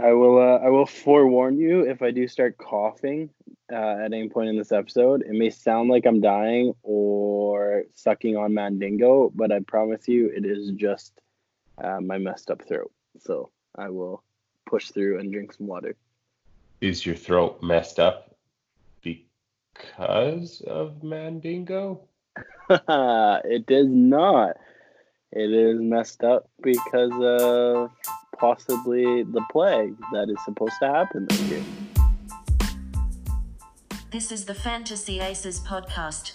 I will. Uh, I will forewarn you if I do start coughing uh, at any point in this episode. It may sound like I'm dying or sucking on Mandingo, but I promise you, it is just uh, my messed up throat. So I will push through and drink some water. Is your throat messed up because of Mandingo? it is not. It is messed up because of possibly the plague that is supposed to happen this year. This is the Fantasy Aces podcast.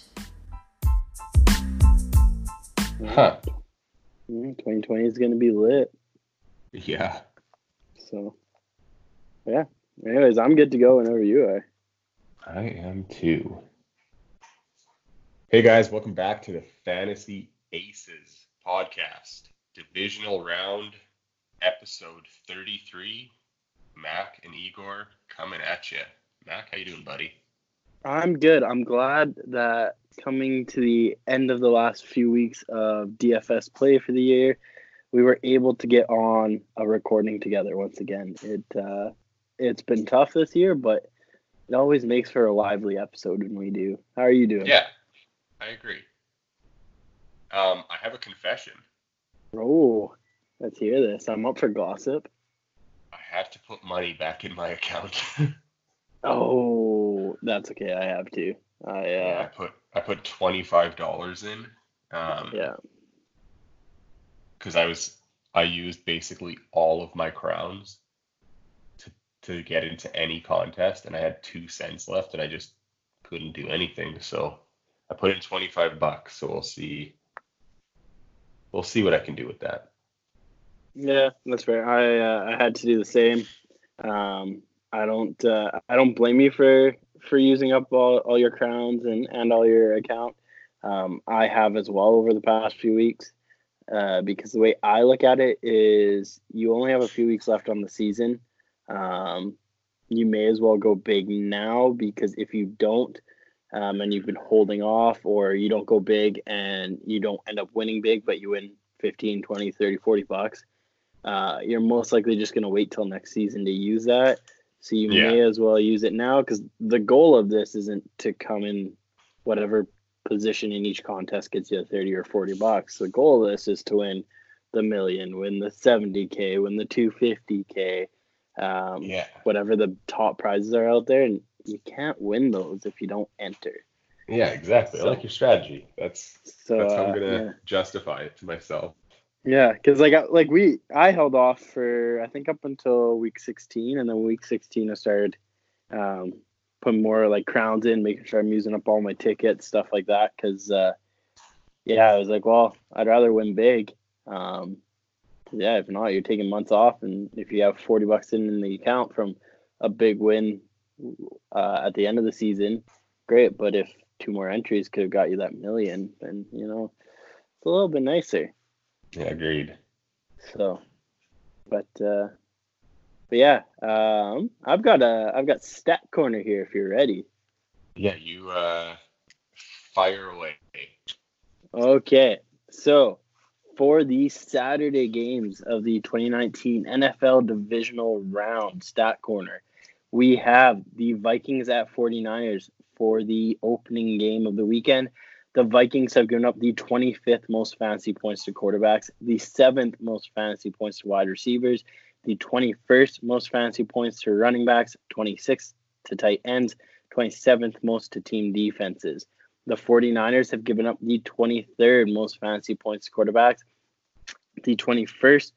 Huh. 2020 mm, is going to be lit. Yeah. So, yeah. Anyways, I'm good to go whenever you are. I am too. Hey guys, welcome back to the Fantasy Aces podcast, divisional round, episode 33. Mac and Igor coming at you. Mac, how you doing, buddy? I'm good. I'm glad that coming to the end of the last few weeks of DFS play for the year, we were able to get on a recording together once again. It uh, it's been tough this year, but it always makes for a lively episode when we do. How are you doing? Yeah, I agree. Um, I have a confession. Oh, let's hear this. I'm up for gossip. I have to put money back in my account. oh, that's okay. I have to. I uh, yeah, I put I put twenty five dollars in. Um, yeah. Because I was I used basically all of my crowns to to get into any contest, and I had two cents left, and I just couldn't do anything. So I put in 25 bucks, so we'll see. We'll see what I can do with that. Yeah, that's fair. I uh, I had to do the same. Um, I don't uh, I don't blame you for for using up all, all your crowns and and all your account. Um, I have as well over the past few weeks. Uh, because the way I look at it is you only have a few weeks left on the season. Um, you may as well go big now because if you don't, um, and you've been holding off or you don't go big and you don't end up winning big but you win 15 20 30 40 bucks uh, you're most likely just going to wait till next season to use that so you yeah. may as well use it now because the goal of this isn't to come in whatever position in each contest gets you 30 or 40 bucks the goal of this is to win the million win the 70k win the 250k um, yeah whatever the top prizes are out there and you can't win those if you don't enter. Yeah, exactly. So, I like your strategy. That's so, that's how I'm gonna uh, yeah. justify it to myself. Yeah, because like like we I held off for I think up until week 16, and then week 16 I started um, putting more like crowns in, making sure I'm using up all my tickets, stuff like that. Because uh, yeah, I was like, well, I'd rather win big. Um, yeah, if not, you're taking months off, and if you have 40 bucks in, in the account from a big win uh, at the end of the season, great. But if two more entries could have got you that million, then you know it's a little bit nicer. Yeah, agreed. So, but uh, but yeah, um, I've got a I've got stat corner here if you're ready. Yeah, you uh, fire away. Okay, so for the Saturday games of the 2019 NFL Divisional Round Stat Corner, we have the Vikings at 49ers for the opening game of the weekend. The Vikings have given up the 25th most fantasy points to quarterbacks, the seventh most fantasy points to wide receivers, the 21st most fantasy points to running backs, 26th to tight ends, 27th most to team defenses. The 49ers have given up the 23rd most fantasy points to quarterbacks, the 21st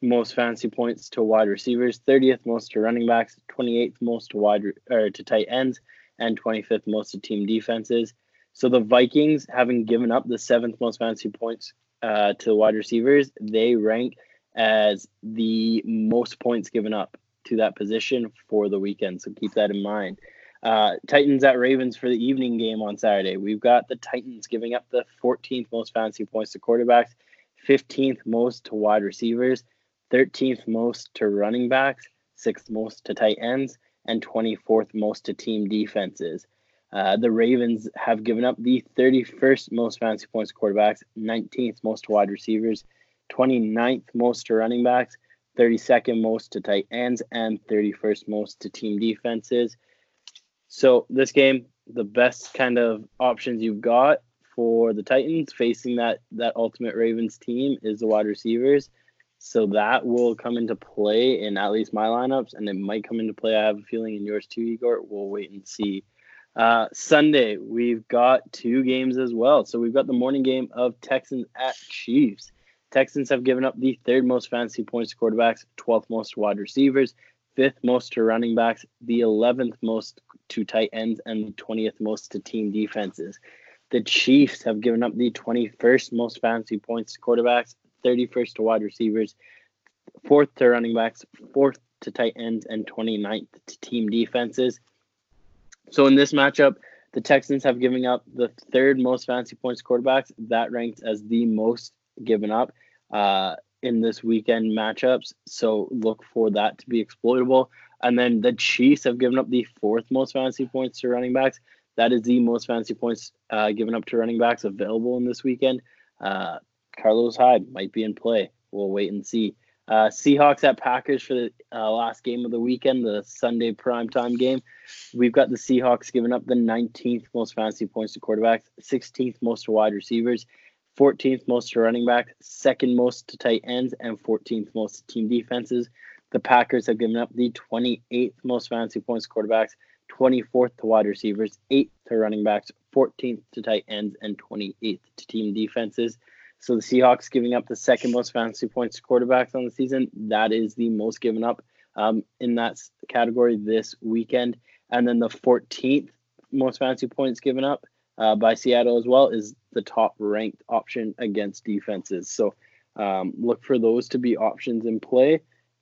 most fantasy points to wide receivers, 30th most to running backs, 28th most to wide or to tight ends, and 25th most to team defenses. So the Vikings, having given up the seventh most fantasy points uh, to wide receivers, they rank as the most points given up to that position for the weekend. So keep that in mind. Uh, Titans at Ravens for the evening game on Saturday. We've got the Titans giving up the 14th most fantasy points to quarterbacks, 15th most to wide receivers, 13th most to running backs, 6th most to tight ends, and 24th most to team defenses. Uh, the Ravens have given up the 31st most fantasy points to quarterbacks, 19th most to wide receivers, 29th most to running backs, 32nd most to tight ends, and 31st most to team defenses. So this game, the best kind of options you've got for the Titans facing that that ultimate Ravens team is the wide receivers. So that will come into play in at least my lineups, and it might come into play. I have a feeling in yours too, Igor. We'll wait and see. Uh, Sunday, we've got two games as well. So we've got the morning game of Texans at Chiefs. Texans have given up the third most fantasy points to quarterbacks, 12th most wide receivers, fifth most to running backs, the 11th most to tight ends, and the 20th most to team defenses. The Chiefs have given up the 21st most fantasy points to quarterbacks, 31st to wide receivers, fourth to running backs, fourth to tight ends, and 29th to team defenses. So in this matchup, the Texans have given up the third most fantasy points quarterbacks. That ranks as the most given up uh, in this weekend matchups. So look for that to be exploitable. And then the Chiefs have given up the fourth most fantasy points to running backs. That is the most fantasy points uh, given up to running backs available in this weekend. Uh, Carlos Hyde might be in play. We'll wait and see. Uh, Seahawks at Packers for the uh, last game of the weekend, the Sunday primetime game. We've got the Seahawks giving up the 19th most fantasy points to quarterbacks, 16th most to wide receivers, 14th most to running backs, second most to tight ends, and 14th most to team defenses. The Packers have given up the 28th most fantasy points to quarterbacks, 24th to wide receivers, 8th to running backs, 14th to tight ends, and 28th to team defenses. So the Seahawks giving up the second most fantasy points to quarterbacks on the season. That is the most given up um, in that category this weekend. And then the 14th most fantasy points given up uh, by Seattle as well is the top ranked option against defenses. So um, look for those to be options in play,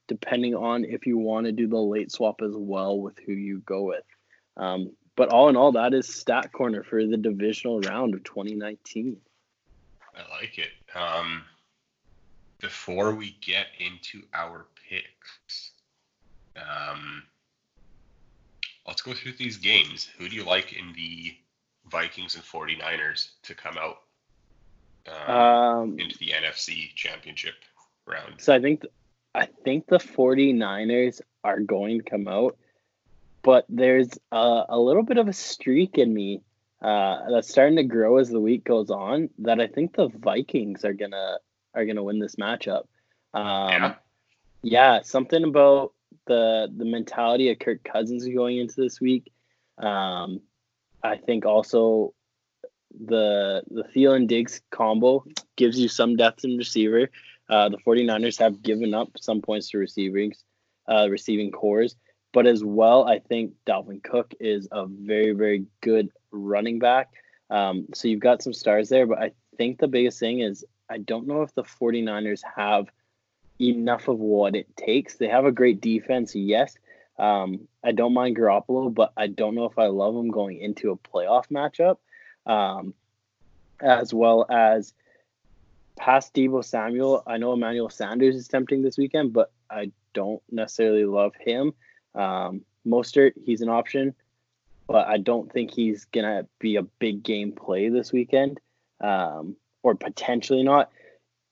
depending on if you want to do the late swap as well with who you go with. Um, but all in all, that is Stat Corner for the divisional round of 2019. I like it. Um, before we get into our picks, um, let's go through these games. Who do you like in the Vikings and 49ers to come out um, um, into the NFC Championship round? So I think I think the 49ers are going to come out, but there's a, a little bit of a streak in me uh, that's starting to grow as the week goes on. That I think the Vikings are gonna are gonna win this matchup. Um, yeah. yeah, something about the the mentality of Kirk Cousins going into this week. Um, I think also the the Thielen Diggs combo gives you some depth in receiver. Uh, the 49ers have given up some points to receiving uh, receiving corps, but as well, I think Dalvin Cook is a very very good running back. Um, so you've got some stars there, but I think the biggest thing is I don't know if the 49ers have enough of what it takes. They have a great defense, yes. Um, I don't mind Garoppolo, but I don't know if I love him going into a playoff matchup, um, as well as past Deebo Samuel. I know Emmanuel Sanders is tempting this weekend, but I don't necessarily love him. Um, Mostert, he's an option but I don't think he's gonna be a big game play this weekend, um, or potentially not.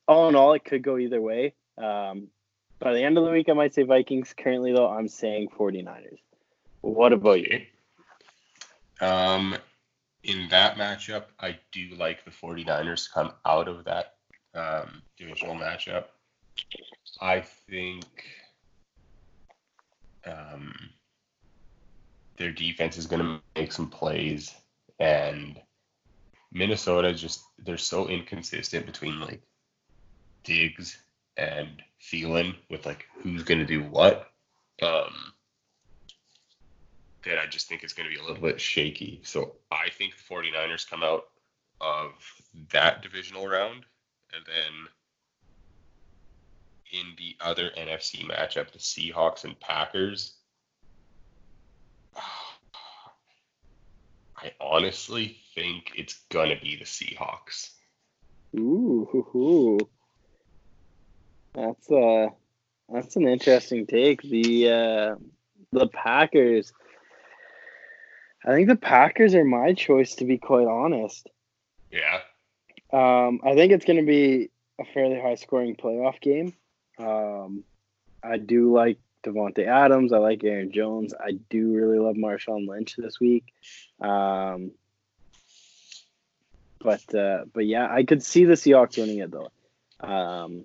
All in all, it could go either way. Um, by the end of the week, I might say Vikings. Currently, though, I'm saying 49ers. What about you? Um, in that matchup, I do like the 49ers to come out of that um, divisional matchup. I think um, their defense is going to make some plays, and Minnesota just they're so inconsistent between like Diggs and Thielen with like who's going to do what. Um, that I just think it's going to be a little bit shaky. So I think the 49ers come out of that divisional round, and then in the other NFC matchup, the Seahawks and Packers. I honestly think it's gonna be the Seahawks. Ooh, that's uh that's an interesting take. The uh, the Packers. I think the Packers are my choice to be quite honest. Yeah. Um, I think it's going to be a fairly high scoring playoff game. Um, I do like Davante Adams. I like Aaron Jones. I do really love Marshawn Lynch this week. Um, but uh, but yeah, I could see the Seahawks winning it though. Um,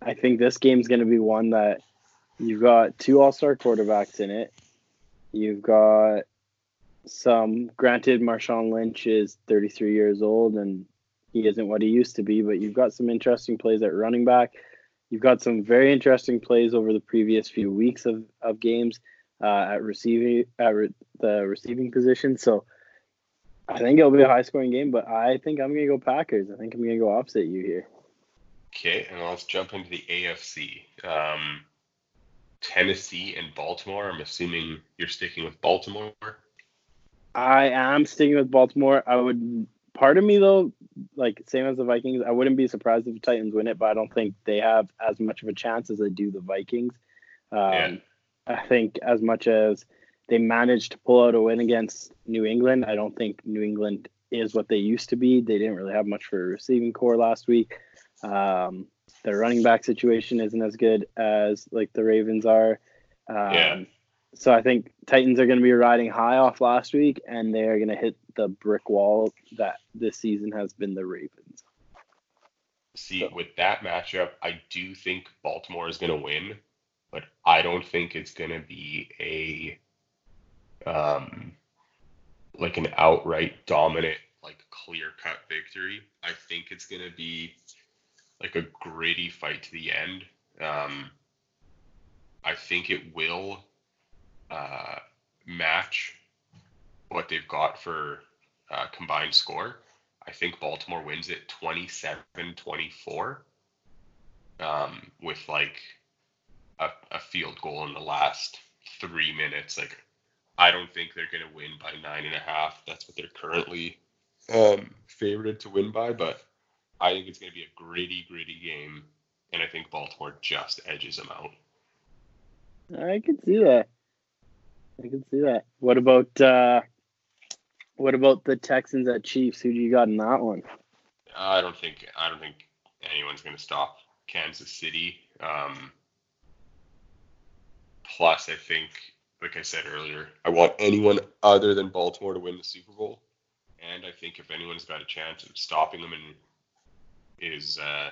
I think this game's going to be one that you've got two All Star quarterbacks in it. You've got some. Granted, Marshawn Lynch is 33 years old and he isn't what he used to be, but you've got some interesting plays at running back. You've got some very interesting plays over the previous few weeks of, of games uh, at receiving at re- the receiving position. So I think it'll be a high scoring game, but I think I'm gonna go Packers. I think I'm gonna go opposite you here. Okay, and let's jump into the AFC. Um, Tennessee and Baltimore. I'm assuming you're sticking with Baltimore. I am sticking with Baltimore. I would part of me though, like same as the Vikings, I wouldn't be surprised if the Titans win it, but I don't think they have as much of a chance as they do the Vikings. Um, yeah. I think as much as they managed to pull out a win against New England, I don't think New England is what they used to be. They didn't really have much for a receiving corps last week. Um, their running back situation isn't as good as like the Ravens are. Um, yeah. So I think Titans are going to be riding high off last week, and they are going to hit the brick wall that this season has been the Ravens. See, so. with that matchup, I do think Baltimore is going to win, but I don't think it's going to be a um like an outright dominant, like clear cut victory. I think it's going to be like a gritty fight to the end. Um, I think it will uh, match what they've got for uh, combined score. I think Baltimore wins it 27 24 um, with like a, a field goal in the last three minutes. Like, I don't think they're going to win by nine and a half. That's what they're currently um, favored to win by. But I think it's going to be a gritty, gritty game. And I think Baltimore just edges them out. I can see that. I can see that. What about uh, what about the Texans at Chiefs? Who do you got in that one? I don't think I don't think anyone's going to stop Kansas City. Um, plus, I think, like I said earlier, I want anyone other than Baltimore to win the Super Bowl. And I think if anyone's got a chance of stopping them, is uh,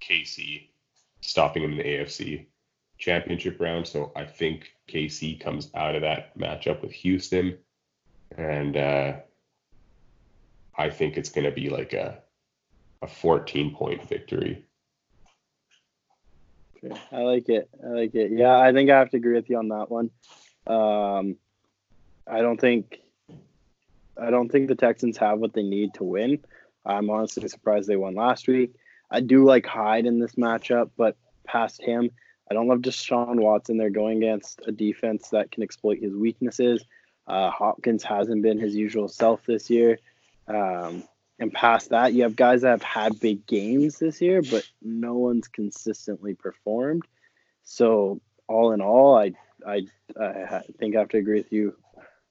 KC stopping them in the AFC championship round. So I think KC comes out of that matchup with Houston, and uh, I think it's going to be like a a 14 point victory. I like it. I like it. Yeah, I think I have to agree with you on that one. Um, I don't think I don't think the Texans have what they need to win. I'm honestly surprised they won last week. I do like Hyde in this matchup, but past him, I don't love Deshaun Watson. They're going against a defense that can exploit his weaknesses. Uh, Hopkins hasn't been his usual self this year. Um, and past that, you have guys that have had big games this year, but no one's consistently performed. So, all in all, I, I, I think I have to agree with you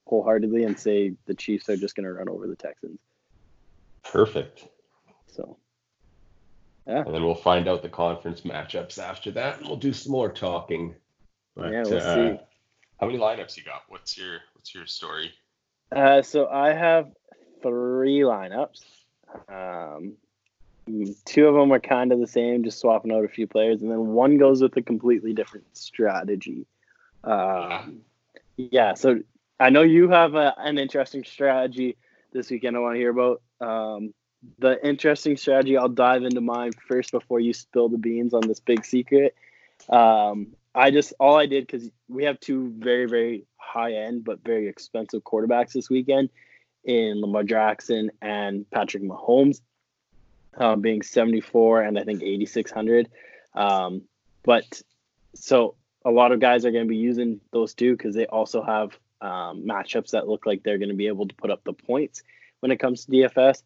wholeheartedly and say the Chiefs are just going to run over the Texans. Perfect. So, yeah. And then we'll find out the conference matchups after that, and we'll do some more talking. But, yeah, we'll uh, see. How many lineups you got? What's your What's your story? Uh, so I have three lineups. Um, two of them are kind of the same, just swapping out a few players, and then one goes with a completely different strategy. Um, yeah. yeah. So I know you have a, an interesting strategy this weekend. I want to hear about. Um, the interesting strategy. I'll dive into mine first before you spill the beans on this big secret. Um, I just all I did because we have two very very high end but very expensive quarterbacks this weekend in Lamar Jackson and Patrick Mahomes, um, being 74 and I think 8600. Um, but so a lot of guys are going to be using those two because they also have um, matchups that look like they're going to be able to put up the points when it comes to DFS.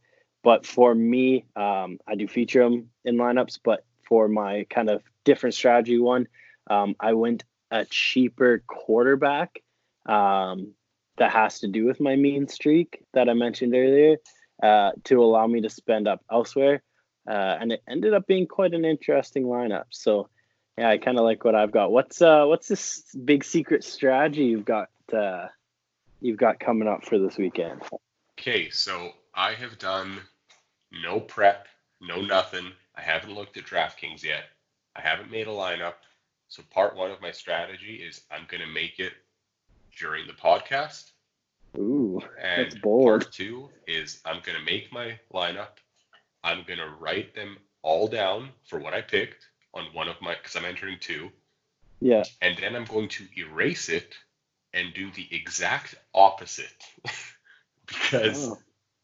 But for me, um, I do feature them in lineups. But for my kind of different strategy one, um, I went a cheaper quarterback um, that has to do with my mean streak that I mentioned earlier uh, to allow me to spend up elsewhere. Uh, and it ended up being quite an interesting lineup. So Yeah, I kind of like what I've got. What's uh, what's this big secret strategy you've got? Uh, you've got coming up for this weekend. Okay, so I have done no prep, no nothing. I haven't looked at DraftKings yet. I haven't made a lineup. So part one of my strategy is I'm going to make it during the podcast. Ooh, And that's bold. part two is I'm going to make my lineup. I'm going to write them all down for what I picked on one of my, because I'm entering two. Yeah. And then I'm going to erase it and do the exact opposite. because Oh,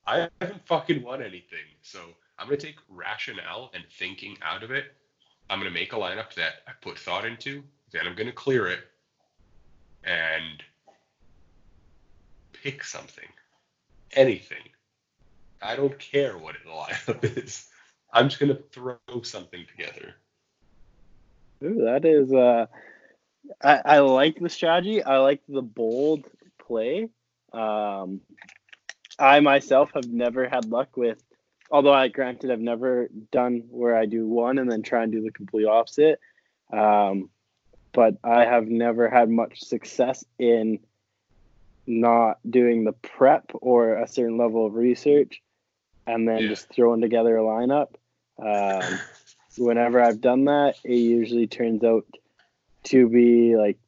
I haven't fucking won anything. So I'm going to take rationale and thinking out of it. I'm going to make a lineup that I put thought into. Then I'm going to clear it and pick something. Anything. I don't care what the lineup is. I'm just going to throw something together. Ooh, that is uh, I I like the strategy. I like the bold play. Um, I myself have never had luck with, although I granted I've never done where I do one and then try and do the complete opposite. Um, but I have never had much success in not doing the prep or a certain level of research and then Yeah. just throwing together a lineup. Um, whenever I've done that, it usually turns out to be like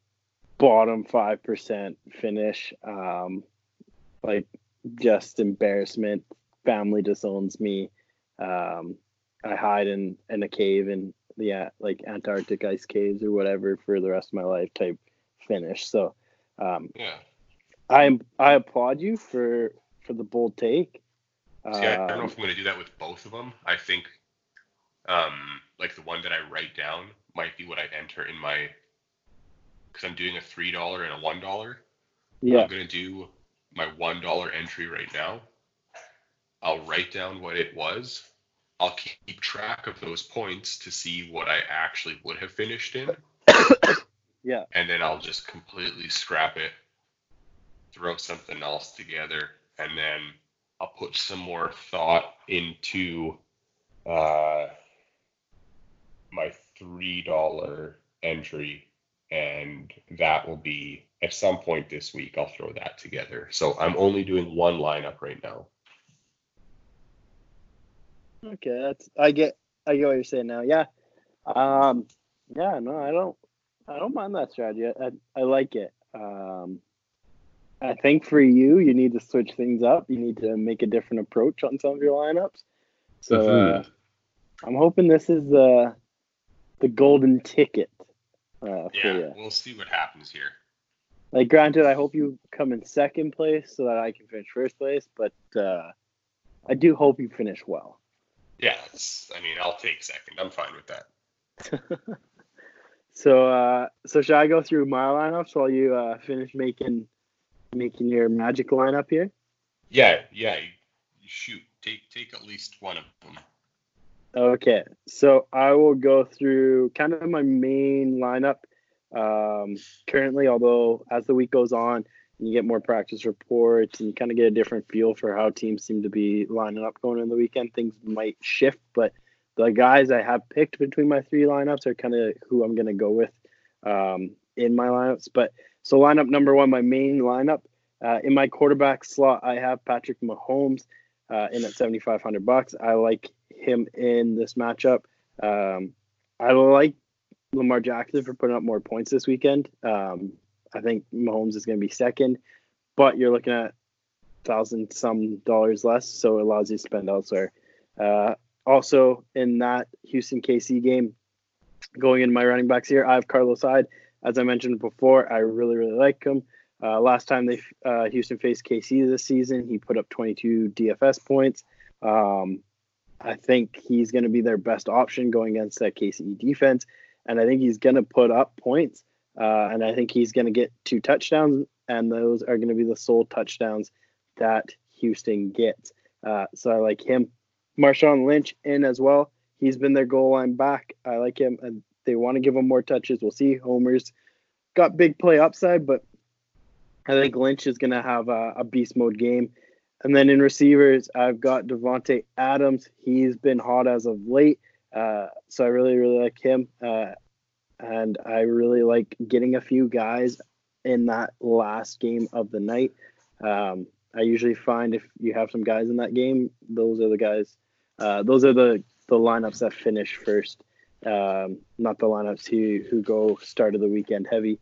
bottom five percent finish. Um, like just embarrassment. Family disowns me. Um, I hide in in a cave in the uh, like Antarctic ice caves or whatever for the rest of my life type finish. So um, Yeah. I am I applaud you for for the bold take. See, I, I don't know Um, if I'm going to do that with both of them. I think, um, like the one that I write down might be what I enter in my, because I'm doing a three dollar and a one dollar. yeah, I'm going to do my one dollar entry right now. I'll write down what it was. I'll keep track of those points to see what I actually would have finished in. Yeah. And then I'll just completely scrap it, throw something else together, and then I'll put some more thought into uh, my three dollar entry, and that will be at some point this week. I'll throw that together. So I'm only doing one lineup right now. Okay, that's I get I get what you're saying now. Yeah. Um yeah, no, I don't I don't mind that strategy. I, I, I like it. Um I think for you, you need to switch things up. You need to make a different approach on some of your lineups. So uh, I'm hoping this is the the golden ticket uh, for Yeah, you. we'll see what happens here. Like, granted, I hope you come in second place so that I can finish first place, but uh, I do hope you finish well. Yeah, it's, I mean, I'll take second. I'm fine with that. So, uh, so should I go through my lineups while you uh, finish making making your magic lineup here? Yeah, yeah. You, you shoot. Take take at least one of them. Okay, so I will go through kind of my main lineup um, currently. Although as the week goes on, you get more practice reports and you kind of get a different feel for how teams seem to be lining up going in the weekend. Things might shift, but the guys I have picked between my three lineups are kind of who I'm going to go with um, in my lineups. But so lineup number one, my main lineup uh, in my quarterback slot, I have Patrick Mahomes uh, in at 7,500 bucks. I like him in this matchup. Um, I like Lamar Jackson for putting up more points this weekend. Um, I think Mahomes is going to be second, but you're looking at thousand some dollars less, so it allows you to spend elsewhere. Uh, also, in that Houston KC game, going in my running backs here, I have Carlos Hyde. As I mentioned before, I really really like him. Uh, last time they uh, Houston faced KC this season, he put up 22 DFS points. Um, I think he's going to be their best option going against that KC defense, and I think he's going to put up points. Uh, and I think he's going to get two touchdowns, and those are going to be the sole touchdowns that Houston gets. Uh, so I like him. Marshawn Lynch in as well. He's been their goal line back. I like him, and they want to give him more touches. We'll see. Homer's got big play upside, but I think Lynch is going to have a, a beast mode game. And then in receivers, I've got Davante Adams. He's been hot as of late, uh, so I really really like him. Uh, and I really like getting a few guys in that last game of the night. Um, I usually find if you have some guys in that game, those are the guys. Uh, those are the the lineups that finish first, um, not the lineups who who go start of the weekend heavy.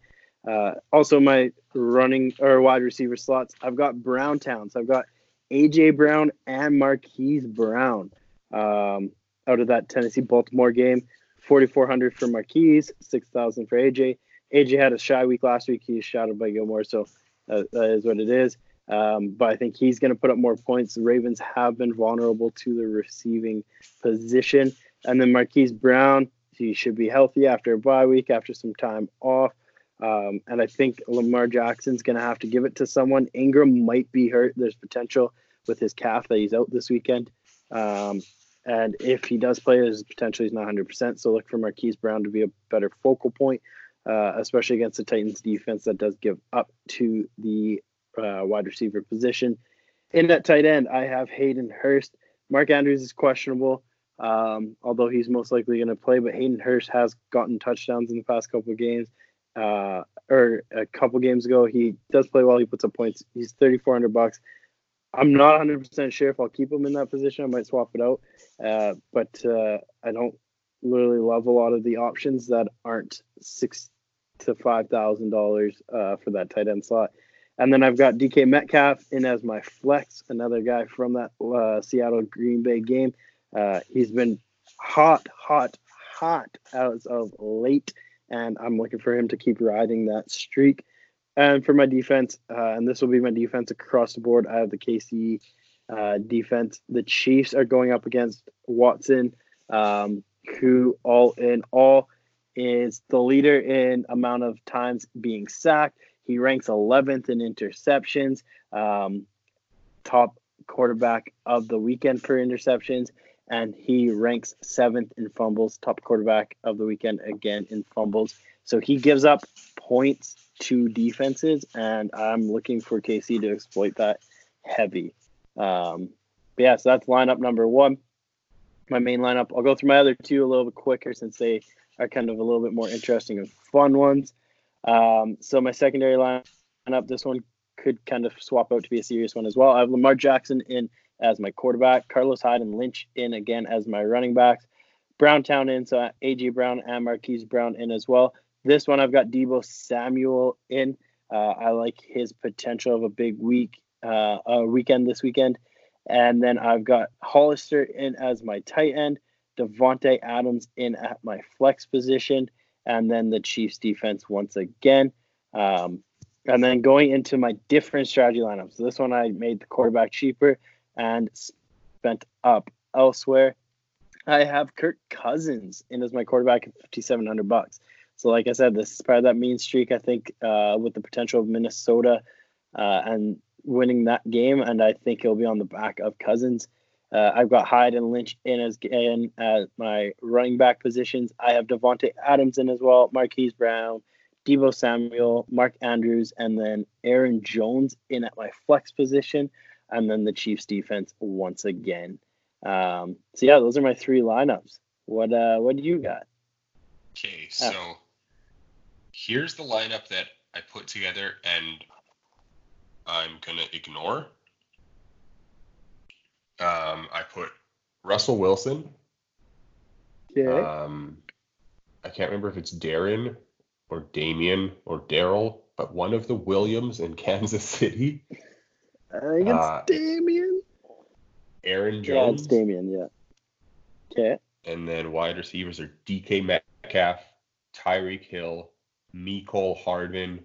Uh, also, my running or wide receiver slots, I've got Brown Towns. I've got AJ Brown and Marquise Brown um, out of that Tennessee Baltimore game. 4,400 for Marquise, 6,000 for AJ. AJ had a shy week last week. He's shouted by Gilmore, so that, that is what it is. Um, but I think he's going to put up more points. The Ravens have been vulnerable to the receiving position. And then Marquise Brown, he should be healthy after a bye week, after some time off. Um, and I think Lamar Jackson's going to have to give it to someone. Ingram might be hurt. There's potential with his calf that he's out this weekend. Um, and if he does play, there's potentially he's not 100%. So look for Marquise Brown to be a better focal point, uh, especially against the Titans defense that does give up to the uh, wide receiver position. In that tight end, I have Hayden Hurst. Mark Andrews is questionable, um, although he's most likely going to play. But Hayden Hurst has gotten touchdowns in the past couple of games, uh, or a couple games ago. He does play well. He puts up points. He's thirty four hundred bucks. I'm not 100% sure if I'll keep him in that position. I might swap it out, uh, but uh, I don't really love a lot of the options that aren't six to five thousand uh, dollars for that tight end slot. And then I've got DK Metcalf in as my flex, another guy from that uh, Seattle Green Bay game. Uh, he's been hot, hot, hot as of late, and I'm looking for him to keep riding that streak. And for my defense, uh, and this will be my defense across the board, I have the KC uh, defense. The Chiefs are going up against Watson, um, who all in all is the leader in amount of times being sacked. He ranks 11th in interceptions, um, top quarterback of the weekend for interceptions, and he ranks seventh in fumbles, top quarterback of the weekend again in fumbles. So he gives up points to defenses, and I'm looking for KC to exploit that heavy. Um, but yeah, so that's lineup number one. My main lineup. I'll go through my other two a little bit quicker since they are kind of a little bit more interesting and fun ones. Um, so my secondary lineup, this one could kind of swap out to be a serious one as well. I have Lamar Jackson in as my quarterback, Carlos Hyde and Lynch in again as my running backs, Browntown in, so AJ Brown and Marquise Brown in as well. This one I've got Deebo Samuel in. Uh, I like his potential of a big week, uh, a weekend this weekend. And then I've got Hollister in as my tight end, Davante Adams in at my flex position, and then the Chiefs defense once again. Um, and then going into my different strategy lineups. This one I made the quarterback cheaper and spent up elsewhere. I have Kirk Cousins in as my quarterback at 5700 bucks. So like I said, this is part of that mean streak. I think uh, with the potential of Minnesota uh, and winning that game, and I think it'll be on the back of Cousins. Uh, I've got Hyde and Lynch in as in as my running back positions. I have Davante Adams in as well, Marquise Brown, Deebo Samuel, Mark Andrews, and then Aaron Jones in at my flex position, and then the Chiefs defense once again. Um, so yeah, those are my three lineups. What uh, what do you got? Okay, so uh, here's the lineup that I put together, and I'm gonna ignore um, I put Russell Wilson. Okay. Um, I can't remember if it's Darren or Damien or Daryl, but one of the Williams in Kansas City. I think it's uh, Damien. Aaron Jones. Yeah, it's Damien. Yeah. Okay. And then wide receivers are DK Metcalf, Tyreek Hill, Mecole Hardman.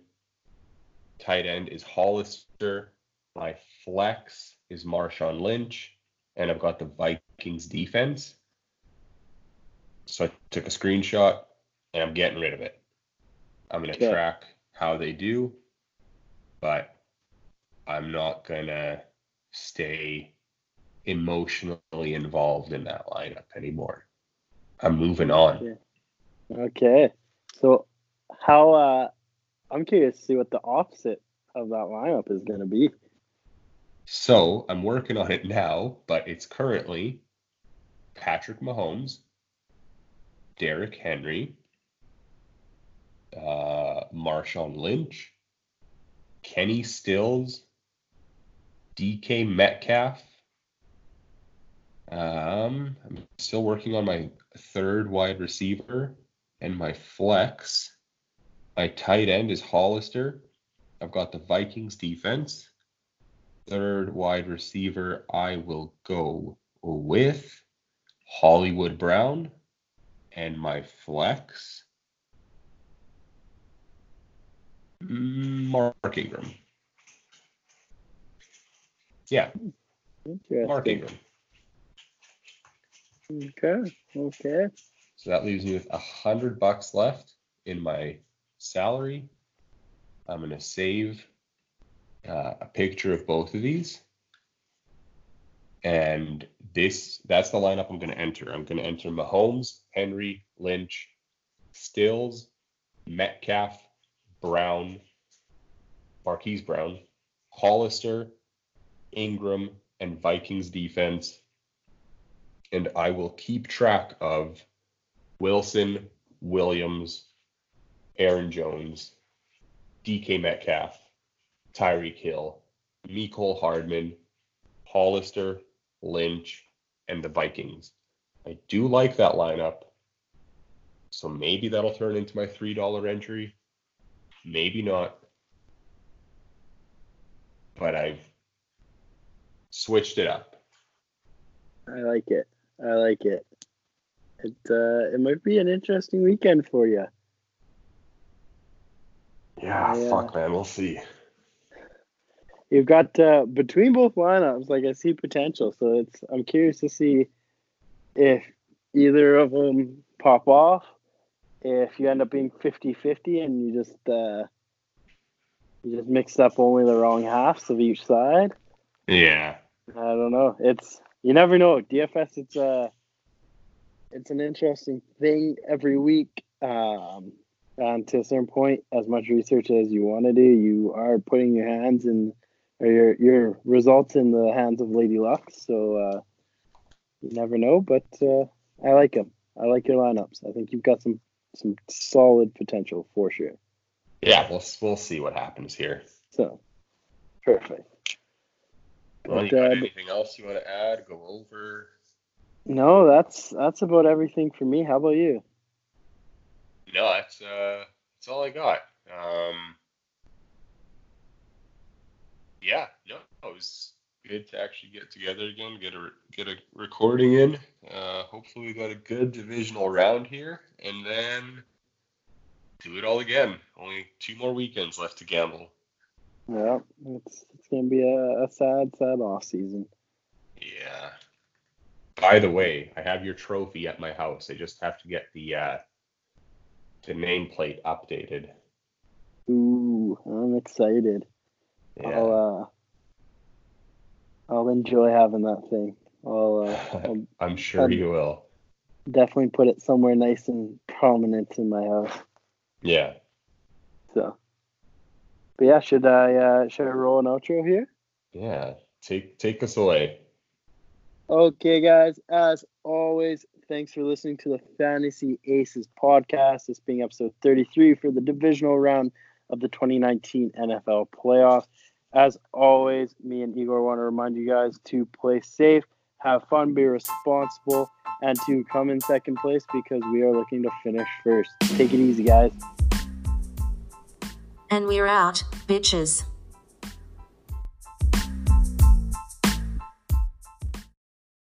Tight end is Hollister. My flex is Marshawn Lynch and I've got the Vikings defense. So I took a screenshot and I'm getting rid of it. I'm going to okay. track how they do, but I'm not going to stay emotionally involved in that lineup anymore. I'm moving on. Okay. okay. So how uh I'm curious to see what the opposite of that lineup is going to be. So I'm working on it now, but it's currently Patrick Mahomes, Derrick Henry, uh, Marshawn Lynch, Kenny Stills, DK Metcalf. Um, I'm still working on my third wide receiver and my flex. My tight end is Hollister. I've got the Vikings defense. Third wide receiver, I will go with Hollywood Brown. And my flex, Mark Ingram. Yeah, Mark Ingram. Okay. Okay. So that leaves me with a hundred bucks left in my salary. I'm gonna save uh, a picture of both of these, and this that's the lineup I'm gonna enter. I'm gonna enter Mahomes, Henry, Lynch, Stills, Metcalf, Brown, Marquise Brown, Hollister, Ingram, and Vikings defense. And I will keep track of Wilson, Williams, Aaron Jones, DK Metcalf, Tyreek Hill, Mecole Hardman, Hollister, Lynch, and the Vikings. I do like that lineup. So maybe that'll turn into my $3 entry. Maybe not. But I've switched it up. I like it. I like it. It uh, it might be an interesting weekend for you. Yeah, Yeah. fuck, man. We'll see. You've got uh, between both lineups, like I see potential. So it's I'm curious to see if either of them pop off. If you end up being 50-50 and you just uh, you just mixed up only the wrong halves of each side. Yeah. I don't know. It's you never know. DFS it's a it's an interesting thing every week. Um, and to a certain point, as much research as you want to do, you are putting your hands in or your your results in the hands of Lady Luck. So uh, you never know. But uh, I like them. I like your lineups. I think you've got some some solid potential for sure. Yeah, we'll we'll see what happens here. So perfect. Well, But, uh, anything else you want to add? Go over? No, that's that's about everything for me. How about you? No, that's uh, that's all I got. Um, yeah, no, it was good to actually get together again, get a get a recording in. Uh, hopefully, we got a good divisional round here, and then do it all again. Only two more weekends left to gamble. Yeah, it's it's gonna be a, a sad, sad off season. Yeah. By the way, I have your trophy at my house. I just have to get the uh, the nameplate updated. Ooh, I'm excited. Yeah. I'll uh, I'll enjoy having that thing. I'll, uh, I'll I'm sure um, you will. definitely put it somewhere nice and prominent in my house. Yeah. So, but yeah, should I uh, should I roll an outro here? Yeah. Take take us away. Okay, guys. As always, thanks for listening to the Fantasy Aces podcast. This being episode 33 for the divisional round of the 2019 NFL playoffs. As always, me and Igor want to remind you guys to play safe, have fun, be responsible, and to come in second place because we are looking to finish first. Take it easy, guys. And we're out, bitches.